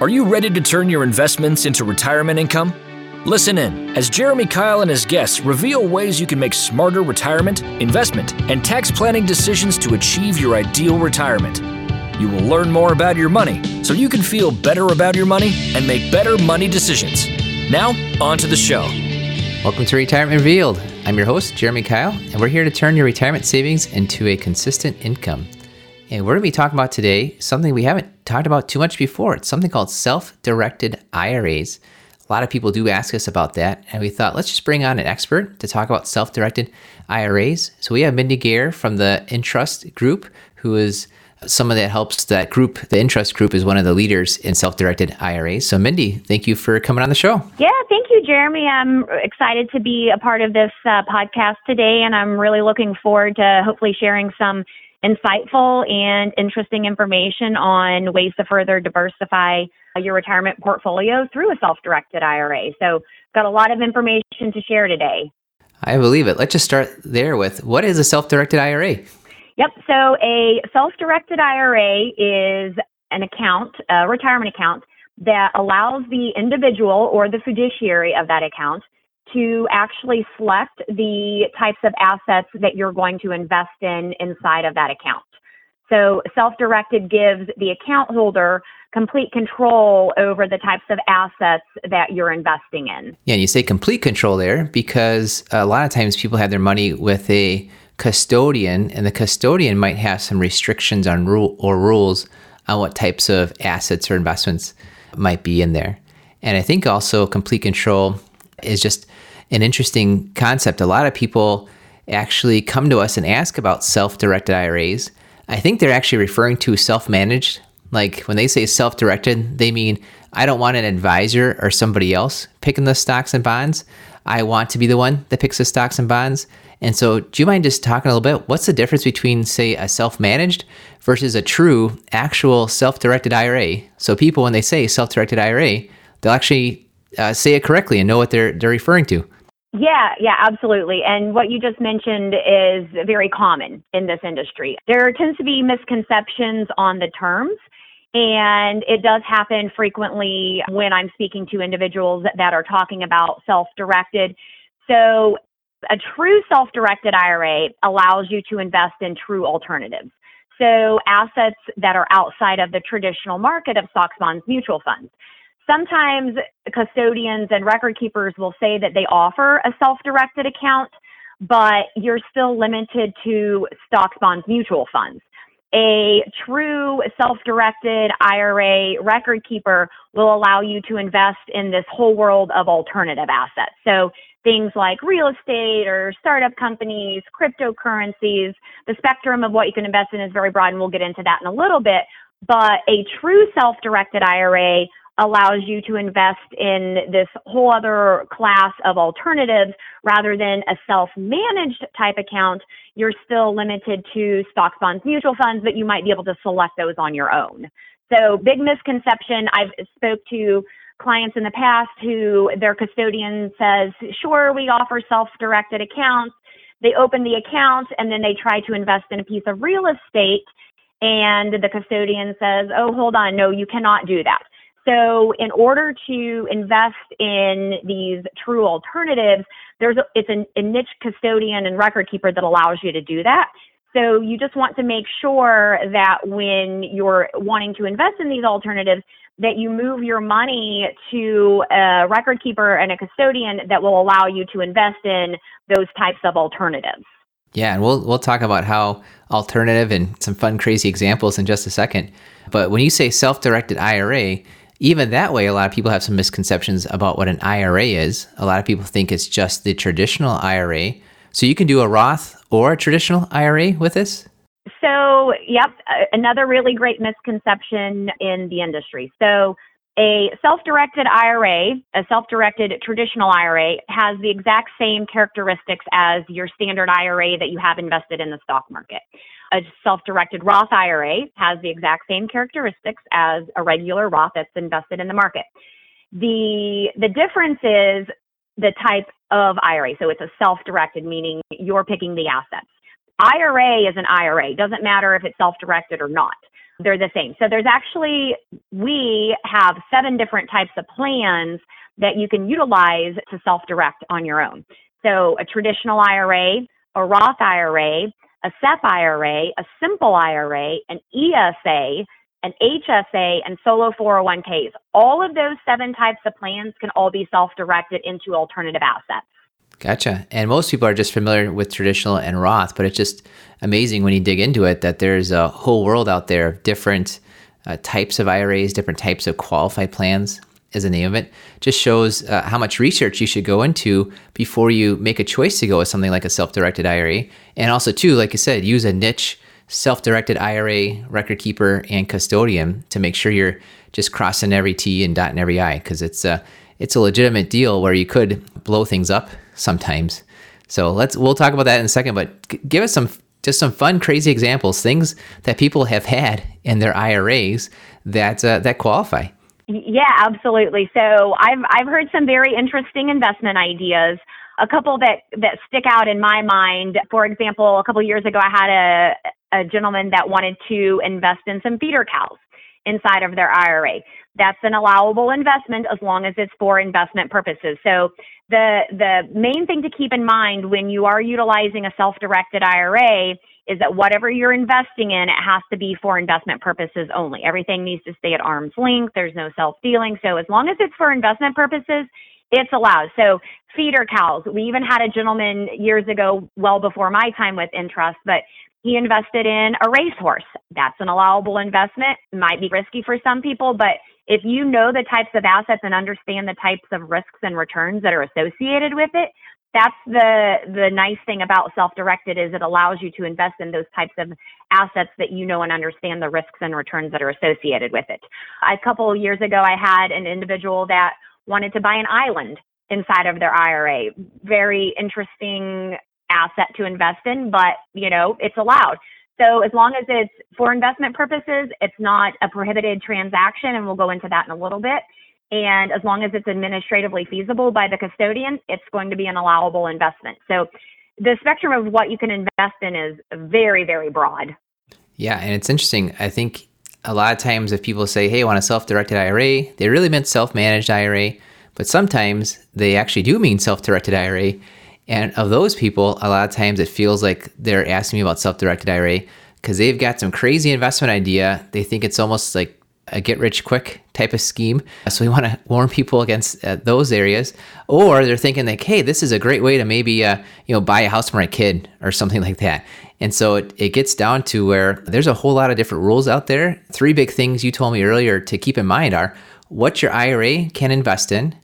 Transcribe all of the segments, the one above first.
Are you ready to turn your investments into retirement income? Listen in as Jeremy Keil and his guests reveal ways you can make smarter retirement, investment, and tax planning decisions to achieve your ideal retirement. You will learn more about your money so you can feel better about your money and make better money decisions. Now, on to the show. Welcome to Retirement Revealed. I'm your host, Jeremy Keil, and we're here to turn your retirement savings into a consistent income. And we're going to be talking about today something we haven't talked about too much before. It's something called self directed IRAs. A lot of people do ask us about that, and we thought let's just bring on an expert to talk about self directed IRAs. So we have Mindy Gayer from the Entrust Group, who is someone that helps that group. The Entrust Group is one of the leaders in self directed IRAs. So, Mindy, thank you for coming on the show. Yeah, thank you, Jeremy. I'm excited to be a part of this uh, podcast today, and I'm really looking forward to hopefully sharing some insightful and interesting information on ways to further diversify your retirement portfolio through a self-directed IRA. So, got a lot of information to share today. I believe it. Let's just start there with what is a self-directed IRA? Yep. So, a self-directed IRA is an account, a retirement account that allows the individual or the fiduciary of that account to actually select the types of assets that you're going to invest in inside of that account. So self-directed gives the account holder complete control over the types of assets that you're investing in. Yeah, and you say complete control there because a lot of times people have their money with a custodian and the custodian might have some restrictions on rule or rules on what types of assets or investments might be in there. And I think also complete control is just an interesting concept. A lot of people actually come to us and ask about self directed IRAs. I think they're actually referring to self managed. Like when they say self directed, they mean I don't want an advisor or somebody else picking the stocks and bonds. I want to be the one that picks the stocks and bonds. And so, do you mind just talking a little bit? What's the difference between, say, a self managed versus a true, actual self directed IRA? So, people, when they say self directed IRA, they'll actually uh, say it correctly and know what they're, they're referring to. Yeah, yeah, absolutely. And what you just mentioned is very common in this industry. There tends to be misconceptions on the terms. And it does happen frequently when I'm speaking to individuals that are talking about self directed. So, a true self directed IRA allows you to invest in true alternatives. So, assets that are outside of the traditional market of stocks, bonds, mutual funds sometimes custodians and record keepers will say that they offer a self-directed account, but you're still limited to stocks, bonds, mutual funds. A true self-directed IRA record keeper will allow you to invest in this whole world of alternative assets. So things like real estate or startup companies, cryptocurrencies, the spectrum of what you can invest in is very broad and we'll get into that in a little bit. But a true self-directed IRA allows you to invest in this whole other class of alternatives rather than a self-managed type account. You're still limited to stocks, bonds, mutual funds, but you might be able to select those on your own. So big misconception. I've spoke to clients in the past who their custodian says, sure, we offer self-directed accounts. They open the account and then they try to invest in a piece of real estate and the custodian says, oh, hold on, no, you cannot do that. So in order to invest in these true alternatives, there's a, it's a, a niche custodian and record keeper that allows you to do that. So you just want to make sure that when you're wanting to invest in these alternatives, that you move your money to a record keeper and a custodian that will allow you to invest in those types of alternatives. Yeah, and we'll we'll talk about how alternative and some fun crazy examples in just a second. But when you say self-directed IRA, even that way, a lot of people have some misconceptions about what an IRA is. A lot of people think it's just the traditional IRA. So you can do a Roth or a traditional IRA with this? So, yep, another really great misconception in the industry. So, a self directed IRA, a self directed traditional IRA, has the exact same characteristics as your standard IRA that you have invested in the stock market. A self directed Roth IRA has the exact same characteristics as a regular Roth that's invested in the market. The, the difference is the type of IRA. So it's a self directed, meaning you're picking the assets. IRA is an IRA. Doesn't matter if it's self directed or not. they're the same. So there's actually, we have seven different types of plans that you can utilize to self direct on your own. So a traditional IRA, a Roth IRA, a SEP IRA, a simple IRA, an ESA, an HSA, and solo 401ks. All of those seven types of plans can all be self directed into alternative assets. Gotcha. And most people are just familiar with traditional and Roth, but it's just amazing when you dig into it that there's a whole world out there of different uh, types of IRAs, different types of qualified plans, is the name of it. Just shows uh, how much research you should go into before you make a choice to go with something like a self directed IRA. And also, too, like you said, use a niche self directed IRA record keeper and custodian to make sure you're just crossing every T and dotting every I because it's a, it's a legitimate deal where you could blow things up sometimes. So let's we'll talk about that in a second. But give us some just some fun, crazy examples, things that people have had in their IRAs that uh, that qualify. Yeah, absolutely. So I've I've heard some very interesting investment ideas. A couple that that stick out in my mind. For example, a couple years ago, I had a a gentleman that wanted to invest in some feeder cows inside of their IRA. That's an allowable investment as long as it's for investment purposes. So the the main thing to keep in mind when you are utilizing a self-directed IRA is that whatever you're investing in, it has to be for investment purposes only. Everything needs to stay at arm's length. There's no self-dealing. So as long as it's for investment purposes, it's allowed. So feeder cows. We even had a gentleman years ago, well before my time with Entrust, but he invested in a racehorse. That's an allowable investment. Might be risky for some people, but if you know the types of assets and understand the types of risks and returns that are associated with it, that's the the nice thing about self-directed is it allows you to invest in those types of assets that you know and understand the risks and returns that are associated with it. A couple of years ago, I had an individual that wanted to buy an island inside of their IRA. Very interesting asset to invest in, but you know it's allowed. So as long as it's for investment purposes, it's not a prohibited transaction, and we'll go into that in a little bit. And as long as it's administratively feasible by the custodian, it's going to be an allowable investment. So the spectrum of what you can invest in is very, very broad. Yeah, and it's interesting. I think a lot of times if people say, hey, I want a self directed IRA, they really meant self managed IRA. But sometimes they actually do mean self directed IRA. And of those people, a lot of times it feels like they're asking me about self directed IRA because they've got some crazy investment idea. They think it's almost like a get rich quick type of scheme. So we want to warn people against uh, those areas. Or they're thinking like, hey, this is a great way to maybe uh, you know buy a house for my kid or something like that. And so it, it gets down to where there's a whole lot of different rules out there. Three big things you told me earlier to keep in mind are what your IRA can invest in,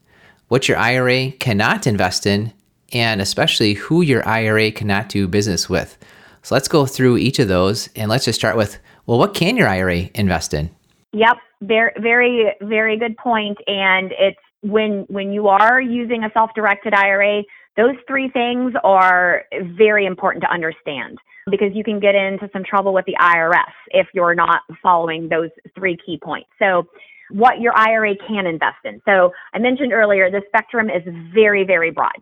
what your IRA cannot invest in, and especially who your IRA cannot do business with. So let's go through each of those and let's just start with well, what can your IRA invest in? Yep, very, very, very good point. And it's when when you are using a self-directed IRA, those three things are very important to understand because you can get into some trouble with the IRS if you're not following those three key points. So what your IRA can invest in. So I mentioned earlier the spectrum is very, very broad.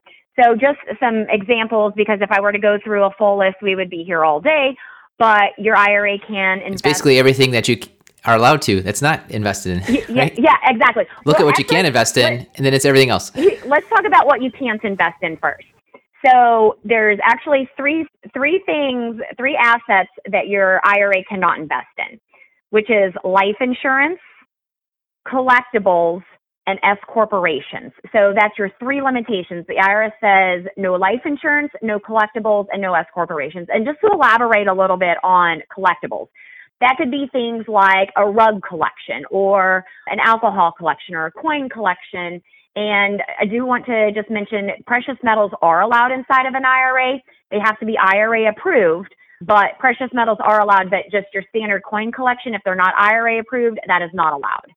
So just some examples, because if I were to go through a full list, we would be here all day. But your IRA can invest. It's basically everything that you are allowed to. That's not invested in. Right? Yeah, yeah, exactly. Look well, at what you can invest in, and then it's everything else. Let's talk about what you can't invest in first. So there's actually three three things, three assets that your IRA cannot invest in, which is life insurance, collectibles, and S corporations. So that's your three limitations. The IRS says no life insurance, no collectibles, and no S corporations. And just to elaborate a little bit on collectibles, that could be things like a rug collection or an alcohol collection or a coin collection. And I do want to just mention precious metals are allowed inside of an IRA. They have to be IRA approved, but precious metals are allowed, but just your standard coin collection, if they're not IRA approved, that is not allowed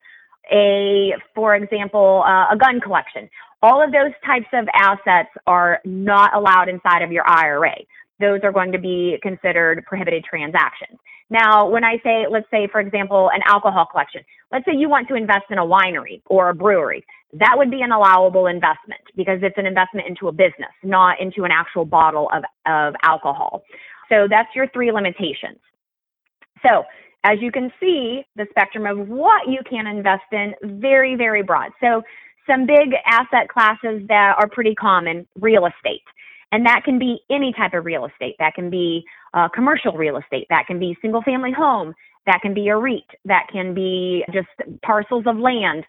a, for example, uh, a gun collection. All of those types of assets are not allowed inside of your IRA. Those are going to be considered prohibited transactions. Now, when I say, let's say, for example, an alcohol collection, let's say you want to invest in a winery or a brewery, that would be an allowable investment because it's an investment into a business, not into an actual bottle of, of alcohol. So that's your three limitations. So as you can see, the spectrum of what you can invest in very, very broad. So some big asset classes that are pretty common, real estate. And that can be any type of real estate. That can be uh, commercial real estate. That can be single family home. That can be a REIT. That can be just parcels of land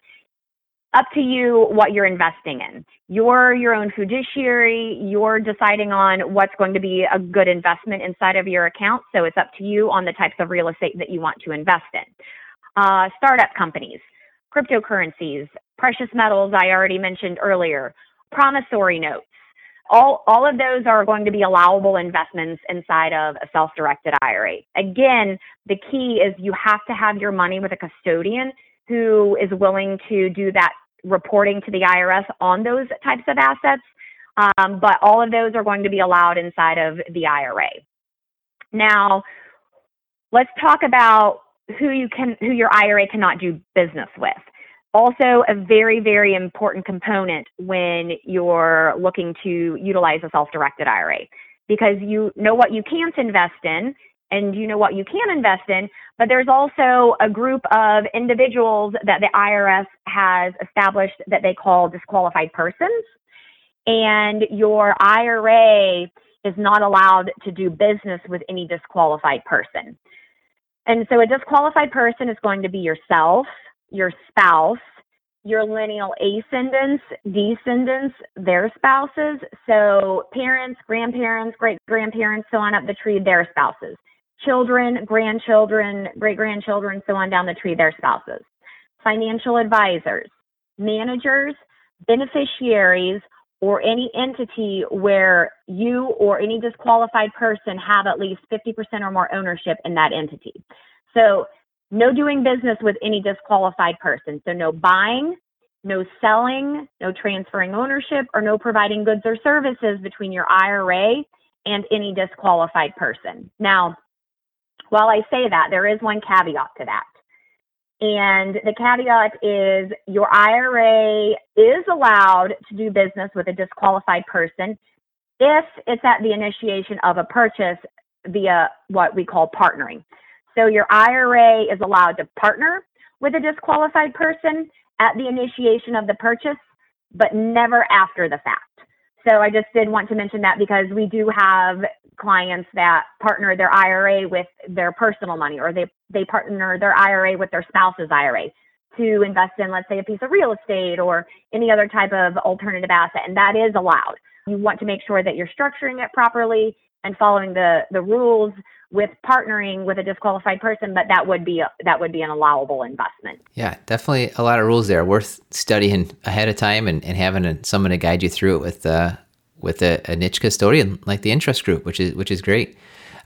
up to you what you're investing in. You're your own fiduciary. You're deciding on what's going to be a good investment inside of your account. So it's up to you on the types of real estate that you want to invest in. Uh, startup companies, cryptocurrencies, precious metals, I already mentioned earlier, promissory notes. All, all of those are going to be allowable investments inside of a self-directed IRA. Again, the key is you have to have your money with a custodian who is willing to do that reporting to the IRS on those types of assets. Um, but all of those are going to be allowed inside of the IRA. Now, let's talk about who you can, who your IRA cannot do business with. Also, a very, very important component when you're looking to utilize a self-directed IRA because you know what you can't invest in and you know what you can invest in, but there's also a group of individuals that the IRS has established that they call disqualified persons. And your IRA is not allowed to do business with any disqualified person. And so a disqualified person is going to be yourself, your spouse, your lineal ascendants, descendants, their spouses. So parents, grandparents, great grandparents, so on up the tree, their spouses children, grandchildren, great grandchildren, so on down the tree, their spouses, financial advisors, managers, beneficiaries, or any entity where you or any disqualified person have at least 50% or more ownership in that entity. So, no doing business with any disqualified person. So, no buying, no selling, no transferring ownership, or no providing goods or services between your IRA and any disqualified person. Now, while I say that, there is one caveat to that. And the caveat is your IRA is allowed to do business with a disqualified person if it's at the initiation of a purchase via what we call partnering. So your IRA is allowed to partner with a disqualified person at the initiation of the purchase, but never after the fact. So I just did want to mention that because we do have clients that partner their IRA with their personal money or they, they partner their IRA with their spouse's IRA to invest in, let's say, a piece of real estate or any other type of alternative asset. And that is allowed. You want to make sure that you're structuring it properly and following the, the rules with partnering with a disqualified person, but that would be a, that would be an allowable investment. Yeah, definitely a lot of rules there. Worth studying ahead of time and, and having a, someone to guide you through it with uh, with a, a niche custodian like the Entrust Group, which is which is great.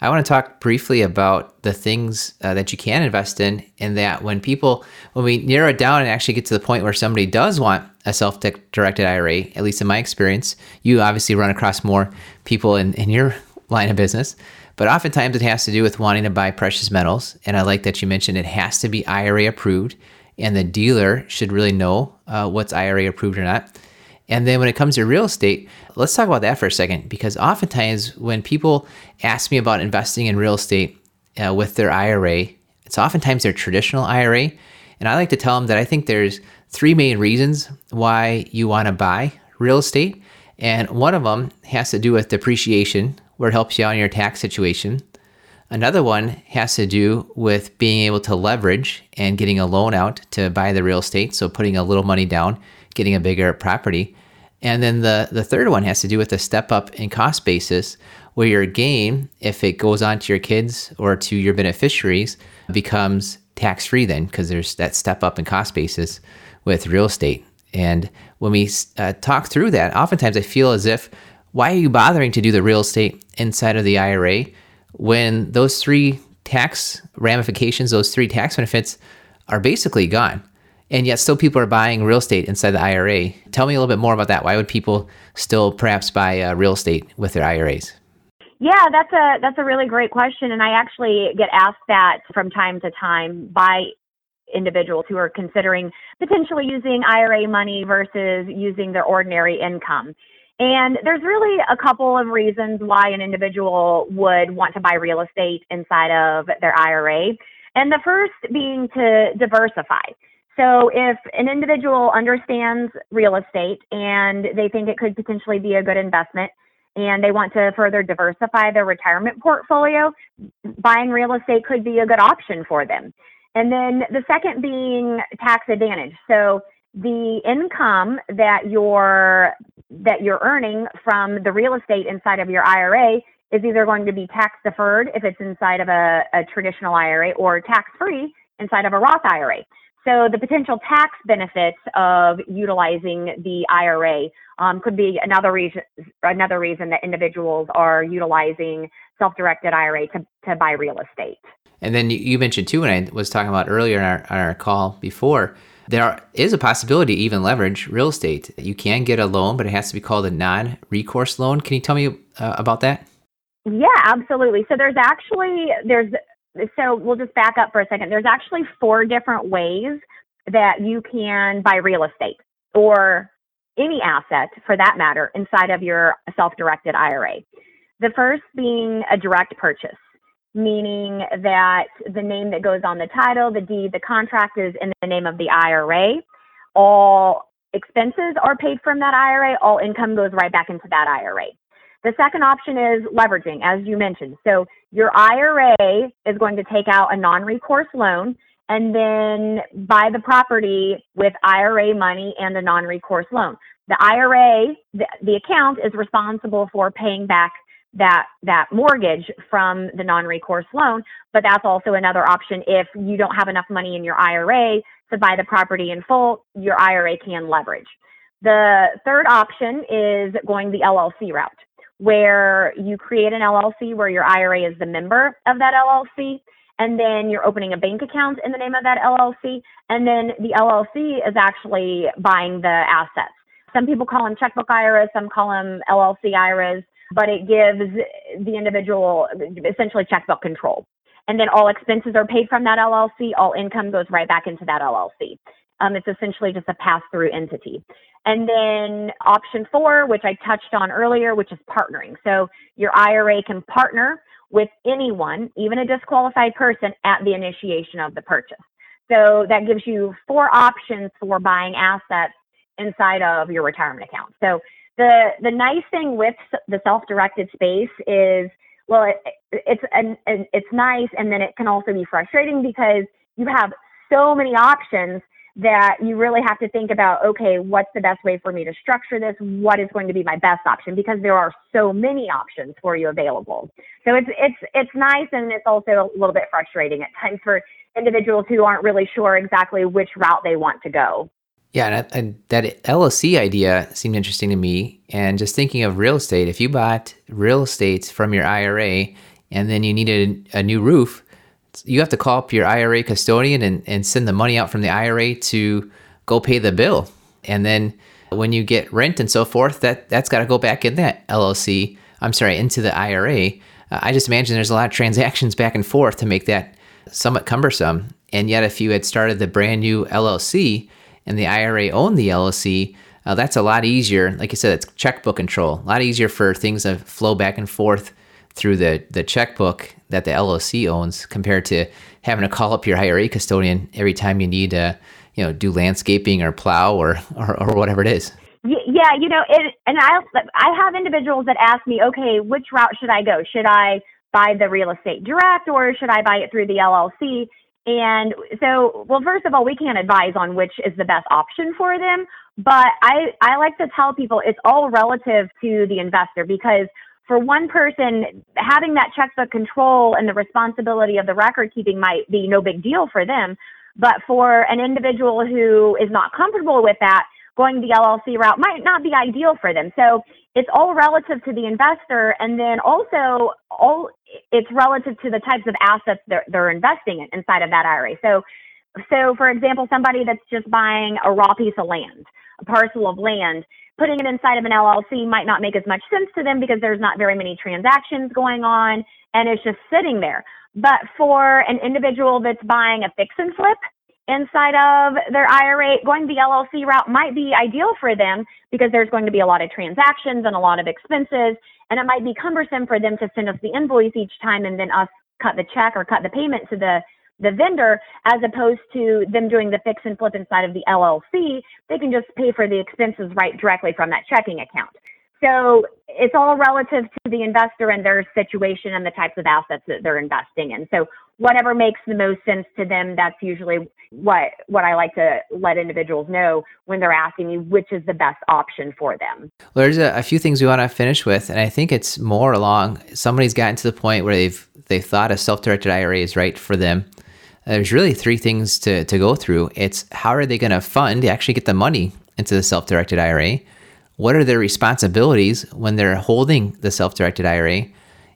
I want to talk briefly about the things uh, that you can invest in, and that when people, when we narrow it down and actually get to the point where somebody does want a self directed IRA, at least in my experience, you obviously run across more people in, in your line of business. But oftentimes it has to do with wanting to buy precious metals. And I like that you mentioned it has to be IRA approved, and the dealer should really know uh, what's IRA approved or not. And then when it comes to real estate, let's talk about that for a second because oftentimes when people ask me about investing in real estate uh, with their IRA, it's oftentimes their traditional IRA. And I like to tell them that I think there's three main reasons why you want to buy real estate. And one of them has to do with depreciation, where it helps you out in your tax situation. Another one has to do with being able to leverage and getting a loan out to buy the real estate. So putting a little money down, getting a bigger property. And then the, the third one has to do with a step up in cost basis where your gain, if it goes on to your kids or to your beneficiaries, becomes tax free then because there's that step up in cost basis with real estate. And when we uh, talk through that, oftentimes I feel as if why are you bothering to do the real estate inside of the IRA when those three tax ramifications, those three tax benefits are basically gone? And yet still people are buying real estate inside the IRA. Tell me a little bit more about that. Why would people still perhaps buy uh, real estate with their IRAs? Yeah, that's a that's a really great question and I actually get asked that from time to time by individuals who are considering potentially using IRA money versus using their ordinary income. And there's really a couple of reasons why an individual would want to buy real estate inside of their IRA. And the first being to diversify. So if an individual understands real estate and they think it could potentially be a good investment and they want to further diversify their retirement portfolio, buying real estate could be a good option for them. And then the second being tax advantage. So the income that you're that you're earning from the real estate inside of your IRA is either going to be tax deferred if it's inside of a, a traditional IRA or tax free inside of a Roth IRA. So the potential tax benefits of utilizing the IRA um, could be another reason another reason that individuals are utilizing self-directed IRA to, to buy real estate. And then you mentioned too, when I was talking about earlier in our, our call before, there is a possibility to even leverage real estate. You can get a loan, but it has to be called a non-recourse loan. Can you tell me uh, about that? Yeah, absolutely. So there's actually there's so we'll just back up for a second. There's actually four different ways that you can buy real estate or any asset for that matter inside of your self-directed IRA. The first being a direct purchase, meaning that the name that goes on the title, the deed, the contract is in the name of the IRA. All expenses are paid from that IRA, all income goes right back into that IRA. The second option is leveraging, as you mentioned. So your IRA is going to take out a non recourse loan and then buy the property with IRA money and a non recourse loan. The IRA, the, the account is responsible for paying back that that mortgage from the non-recourse loan but that's also another option if you don't have enough money in your IRA to buy the property in full your IRA can leverage the third option is going the LLC route where you create an LLC where your IRA is the member of that LLC. And then you're opening a bank account in the name of that LLC. And then the LLC is actually buying the assets. Some people call them checkbook IRAs, some call them LLC IRAs, but it gives the individual essentially checkbook control. And then all expenses are paid from that LLC, all income goes right back into that LLC. Um, it's essentially just a pass through entity. And then option four, which I touched on earlier, which is partnering. So your IRA can partner with anyone, even a disqualified person, at the initiation of the purchase. So that gives you four options for buying assets inside of your retirement account. So the the nice thing with the self-directed space is, well, it, it's an, it's nice, and then it can also be frustrating because you have so many options that you really have to think about okay what's the best way for me to structure this? What is going to be my best option? Because there are so many options for you available. So it's it's it's nice and it's also a little bit frustrating at times for individuals who aren't really sure exactly which route they want to go. Yeah and, and that llc idea seemed interesting to me. And just thinking of real estate if you bought real estate from your ira and then you needed a new roof you have to call up your IRA custodian and, and send the money out from the IRA to go pay the bill. And then when you get rent and so forth, that, that's got to go back in that LLC. I'm sorry, into the IRA. Uh, I just imagine there's a lot of transactions back and forth to make that somewhat cumbersome. And yet, if you had started the brand new LLC and the IRA owned the LLC, uh, that's a lot easier. Like I said, it's checkbook control. A lot easier for things to flow back and forth through the, the checkbook that the LLC owns compared to having to call up your IRA custodian every time you need to, you know, do landscaping or plow or, or, or whatever it is. Yeah, you know, it, and I I have individuals that ask me, okay, which route should I go? Should I buy the real estate direct or should I buy it through the LLC? And so, well, first of all, we can't advise on which is the best option for them, but I I like to tell people it's all relative to the investor because for one person, having that checkbook control and the responsibility of the record keeping might be no big deal for them. But for an individual who is not comfortable with that, going the LLC route might not be ideal for them. So it's all relative to the investor. And then also all it's relative to the types of assets they're, they're investing in inside of that IRA. So, so for example, somebody that's just buying a raw piece of land, a parcel of land, putting it inside of an LLC might not make as much sense to them because there's not very many transactions going on and it's just sitting there. But for an individual that's buying a fix and flip inside of their IRA, going the LLC route might be ideal for them because there's going to be a lot of transactions and a lot of expenses. And it might be cumbersome for them to send us the invoice each time and then us cut the check or cut the payment to the the vendor as opposed to them doing the fix and flip inside of the LLC. They can just pay for the expenses right directly from that checking account. So it's all relative to the investor and their situation and the types of assets that they're investing in. So whatever makes the most sense to them, that's usually what what I like to let individuals know when they're asking me which is the best option for them. Well, there's a, a few things we want to finish with, and I think it's more along somebody's gotten to the point where they've they've thought a self-directed IRA is right for them. There's really three things to, to go through. It's how are they going to fund, actually get the money into the self-directed IRA? What are their responsibilities when they're holding the self-directed IRA?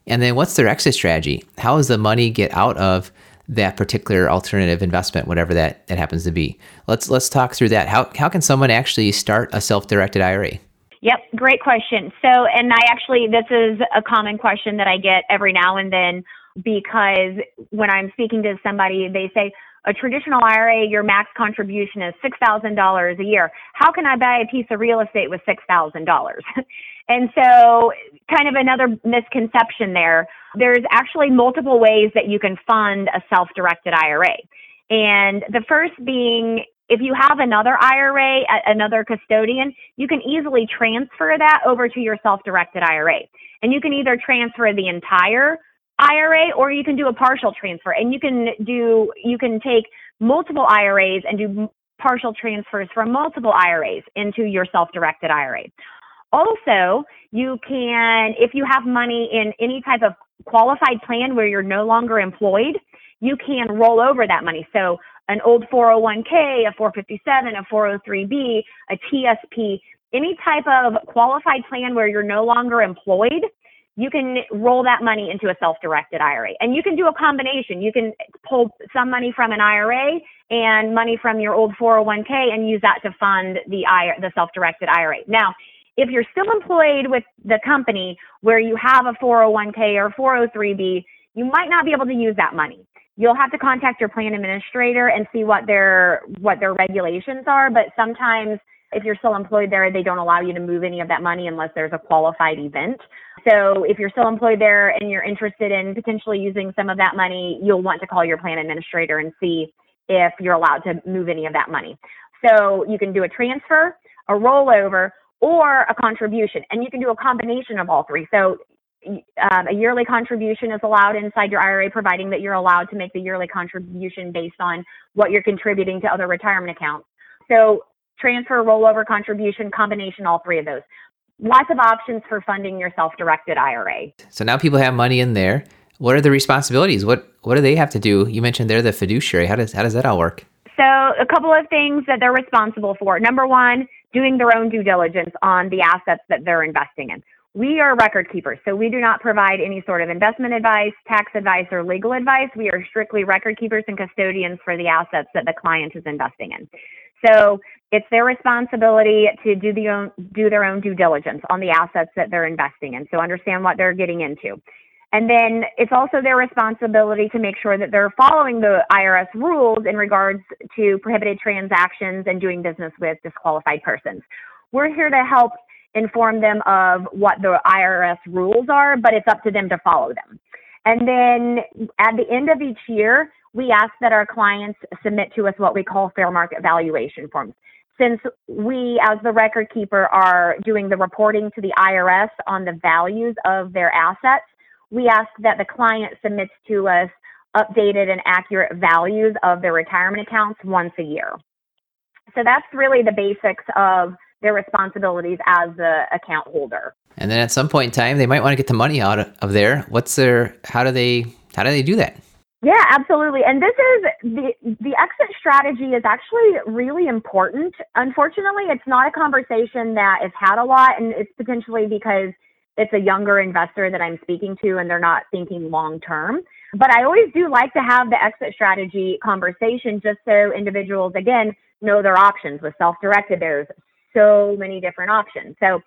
And then what's their exit strategy? How does the money get out of that particular alternative investment, whatever that, that happens to be? Let's let's talk through that. How how can someone actually start a self-directed IRA? Yep, great question. So, and I actually, this is a common question that I get every now and then because when I'm speaking to somebody, they say, a traditional IRA, your max contribution is $6,000 a year. How can I buy a piece of real estate with $6,000? and so, kind of another misconception there. There's actually multiple ways that you can fund a self directed IRA. And the first being if you have another IRA, another custodian, you can easily transfer that over to your self directed IRA. And you can either transfer the entire IRA or you can do a partial transfer and you can do you can take multiple IRAs and do partial transfers from multiple IRAs into your self-directed IRA. Also, you can if you have money in any type of qualified plan where you're no longer employed, you can roll over that money. So an old 401k, a 457, a 403b, a TSP, any type of qualified plan where you're no longer employed, you can roll that money into a self-directed IRA. And you can do a combination. You can pull some money from an IRA and money from your old 401k and use that to fund the IRA, the self-directed IRA. Now, if you're still employed with the company where you have a 401k or 403b, you might not be able to use that money. You'll have to contact your plan administrator and see what their what their regulations are, but sometimes if you're still employed there, they don't allow you to move any of that money unless there's a qualified event. So if you're still employed there and you're interested in potentially using some of that money, you'll want to call your plan administrator and see if you're allowed to move any of that money. So you can do a transfer, a rollover, or a contribution, and you can do a combination of all three. So um, a yearly contribution is allowed inside your IRA, providing that you're allowed to make the yearly contribution based on what you're contributing to other retirement accounts. So transfer, rollover, contribution, combination, all three of those lots of options for funding your self-directed IRA. So now people have money in there. What are the responsibilities? What what do they have to do? You mentioned they're the fiduciary. How does how does that all work? So a couple of things that they're responsible for. Number one, doing their own due diligence on the assets that they're investing in. We are record keepers, so we do not provide any sort of investment advice, tax advice, or legal advice. We are strictly record keepers and custodians for the assets that the client is investing in. So it's their responsibility to do the own, do their own due diligence on the assets that they're investing in. So understand what they're getting into. And then it's also their responsibility to make sure that they're following the IRS rules in regards to prohibited transactions and doing business with disqualified persons. We're here to help inform them of what the IRS rules are, but it's up to them to follow them. And then at the end of each year, we ask that our clients submit to us what we call fair market valuation forms. Since we, as the record keeper, are doing the reporting to the IRS on the values of their assets, we ask that the client submits to us updated and accurate values of their retirement accounts once a year. So that's really the basics of their responsibilities as the account holder. And then at some point in time, they might want to get the money out of there. What's their? How do they? How do they do that? Yeah, absolutely. And this is the the exit strategy is actually really important. Unfortunately, it's not a conversation that is had a lot and it's potentially because it's a younger investor that I'm speaking to and they're not thinking long term. But I always do like to have the exit strategy conversation just so individuals again know their options with self-directed there's so many different options. So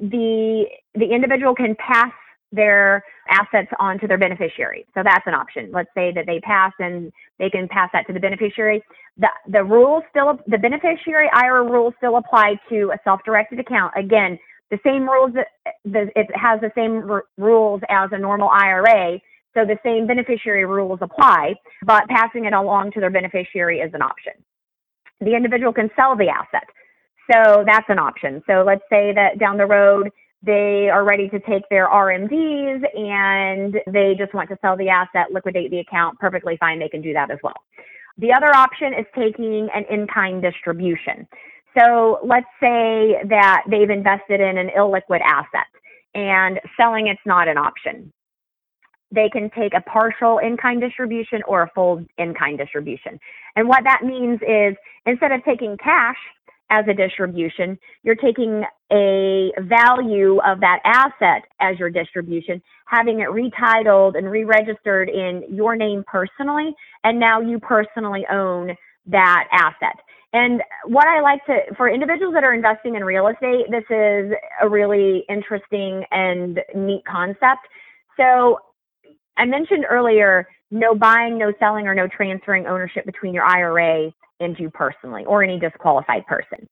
the the individual can pass their assets on to their beneficiary. So that's an option. Let's say that they pass and they can pass that to the beneficiary. The, the rules still, the beneficiary IRA rules still apply to a self-directed account. Again, the same rules the, it has the same r- rules as a normal IRA. So the same beneficiary rules apply, but passing it along to their beneficiary is an option. The individual can sell the asset. So that's an option. So let's say that down the road, they are ready to take their RMDs and they just want to sell the asset, liquidate the account, perfectly fine. They can do that as well. The other option is taking an in kind distribution. So let's say that they've invested in an illiquid asset and selling it's not an option. They can take a partial in kind distribution or a full in kind distribution. And what that means is instead of taking cash as a distribution, you're taking a value of that asset as your distribution, having it retitled and re registered in your name personally, and now you personally own that asset. And what I like to, for individuals that are investing in real estate, this is a really interesting and neat concept. So I mentioned earlier no buying, no selling, or no transferring ownership between your IRA and you personally or any disqualified person.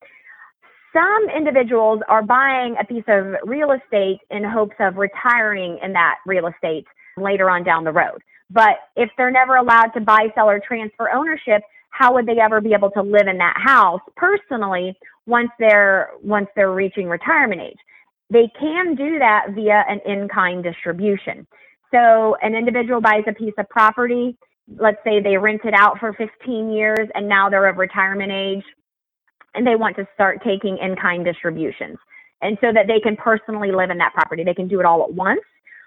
Some individuals are buying a piece of real estate in hopes of retiring in that real estate later on down the road. But if they're never allowed to buy, sell, or transfer ownership, how would they ever be able to live in that house personally once they're once they're reaching retirement age? They can do that via an in-kind distribution. So an individual buys a piece of property, let's say they rent it out for 15 years and now they're of retirement age and they want to start taking in-kind distributions. And so that they can personally live in that property. They can do it all at once,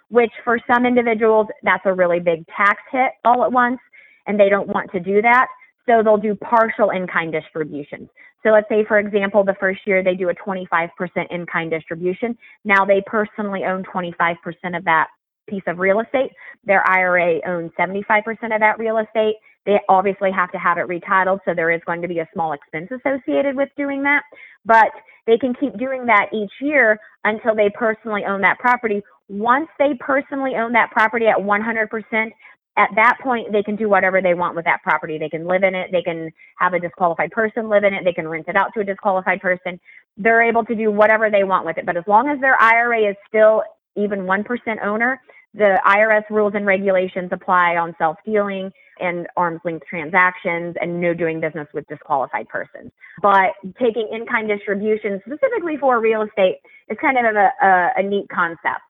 which for some individuals, that's a really big tax hit all at once, and they don't want to do that. So they'll do partial in-kind distributions. So let's say, for example, the first year they do a 25% in-kind distribution. Now they personally own 25% of that piece of real estate. Their IRA owns 75% of that real estate. They obviously have to have it retitled, so there is going to be a small expense associated with doing that. But they can keep doing that each year until they personally own that property. Once they personally own that property at 100%, at that point they can do whatever they want with that property they can live in it they can have a disqualified person live in it they can rent it out to a disqualified person they're able to do whatever they want with it but as long as their ira is still even 1% owner the irs rules and regulations apply on self-dealing and arm's length transactions and no doing business with disqualified persons but taking in-kind distributions specifically for real estate is kind of a, a, a neat concept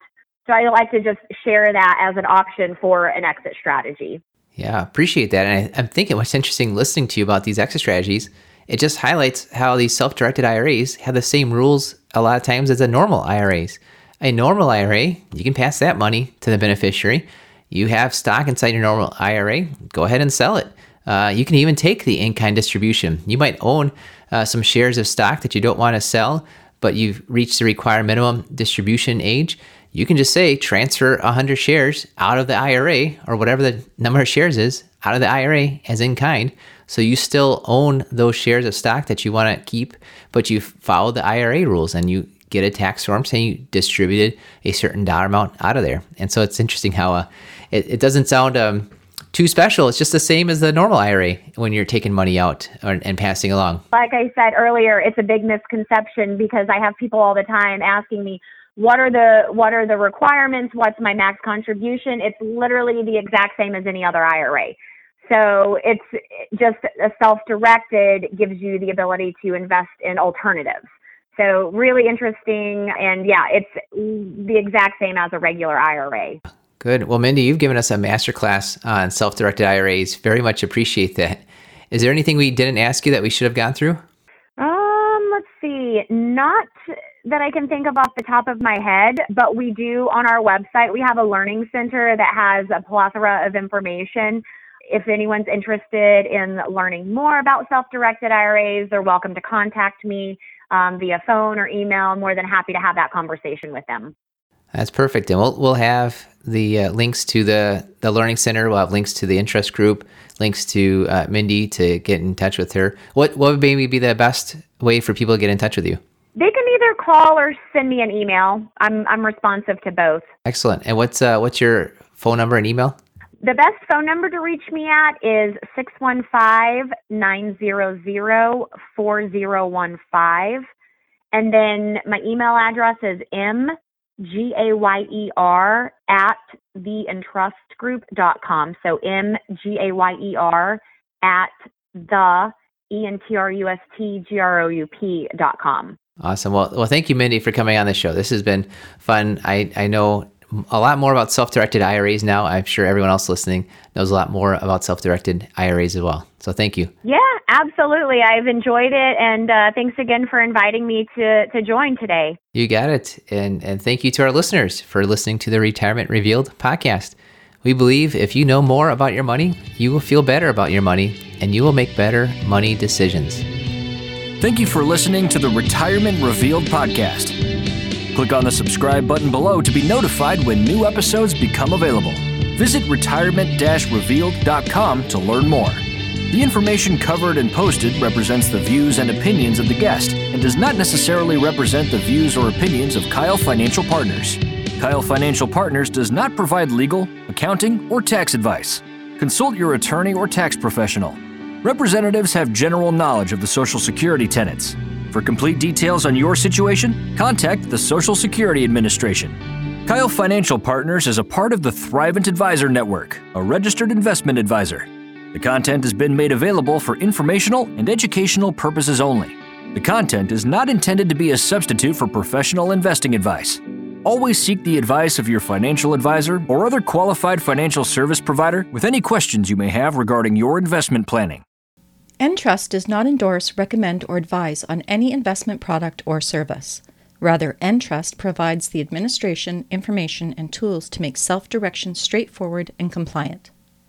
so I like to just share that as an option for an exit strategy. Yeah, appreciate that. And I, am thinking what's interesting listening to you about these exit strategies, it just highlights how these self directed IRAs have the same rules a lot of times as a normal IRAs. A normal IRA, you can pass that money to the beneficiary. You have stock inside your normal IRA, go ahead and sell it. Uh, you can even take the in kind distribution. You might own uh, some shares of stock that you don't want to sell, but you've reached the required minimum distribution age you can just say transfer 100 shares out of the IRA or whatever the number of shares is out of the IRA as in kind. So you still own those shares of stock that you want to keep, but you follow the IRA rules and you get a tax form saying you distributed a certain dollar amount out of there. And so it's interesting how uh, it, it doesn't sound um, too special. It's just the same as the normal IRA when you're taking money out or, and passing along. Like I said earlier, it's a big misconception because I have people all the time asking me, what are the what are the requirements what's my max contribution it's literally the exact same as any other ira so it's just a self-directed gives you the ability to invest in alternatives so really interesting and yeah it's the exact same as a regular ira good. Well mindy you've given us a masterclass on self-directed iras very much appreciate that. Is there anything we didn't ask you that we should have gone through? Um let's see. Not that I can think of off the top of my head, but we do on our website, we have a learning center that has a plethora of information. If anyone's interested in learning more about self directed IRAs, they're welcome to contact me um, via phone or email. I'm more than happy to have that conversation with them. That's perfect. And we'll, we'll have the uh, links to the, the Learning Center. We'll have links to the Entrust Group, links to uh, Mindy to get in touch with her. What, what would maybe be the best way for people to get in touch with you? They can either call or send me an email. I'm I'm responsive to both. Excellent. And what's uh, what's your phone number and email? The best phone number to reach me at is 615-900-4015. And then my email address is m G A Y E R at theentrustgroup.com. So M G A Y E R at the E N T R U S T G R O U P dot com. Awesome. Well, well, thank you, Mindy, for coming on the show. This has been fun. I, I know a lot more about self-directed IRAs now. I'm sure everyone else listening knows a lot more about self-directed IRAs as well. So thank you. Yeah, absolutely. I've enjoyed it, and uh, thanks again for inviting me to to join today. You got it, and and thank you to our listeners for listening to the Retirement Revealed podcast. We believe if you know more about your money, you will feel better about your money, and you will make better money decisions. Thank you for listening to the Retirement Revealed podcast. Click on the subscribe button below to be notified when new episodes become available. Visit retirement revealed.com to learn more. The information covered and posted represents the views and opinions of the guest and does not necessarily represent the views or opinions of Keil Financial Partners. Keil Financial Partners does not provide legal, accounting, or tax advice. Consult your attorney or tax professional. Representatives have general knowledge of the Social Security tenets. For complete details on your situation, contact the Social Security Administration. Keil Financial Partners is a part of the Thrivent Advisor Network, a registered investment advisor. The content has been made available for informational and educational purposes only. The content is not intended to be a substitute for professional investing advice. Always seek the advice of your financial advisor or other qualified financial service provider with any questions you may have regarding your investment planning. Entrust does not endorse, recommend, or advise on any investment product or service. Rather, Entrust provides the administration, information, and tools to make self direction straightforward and compliant.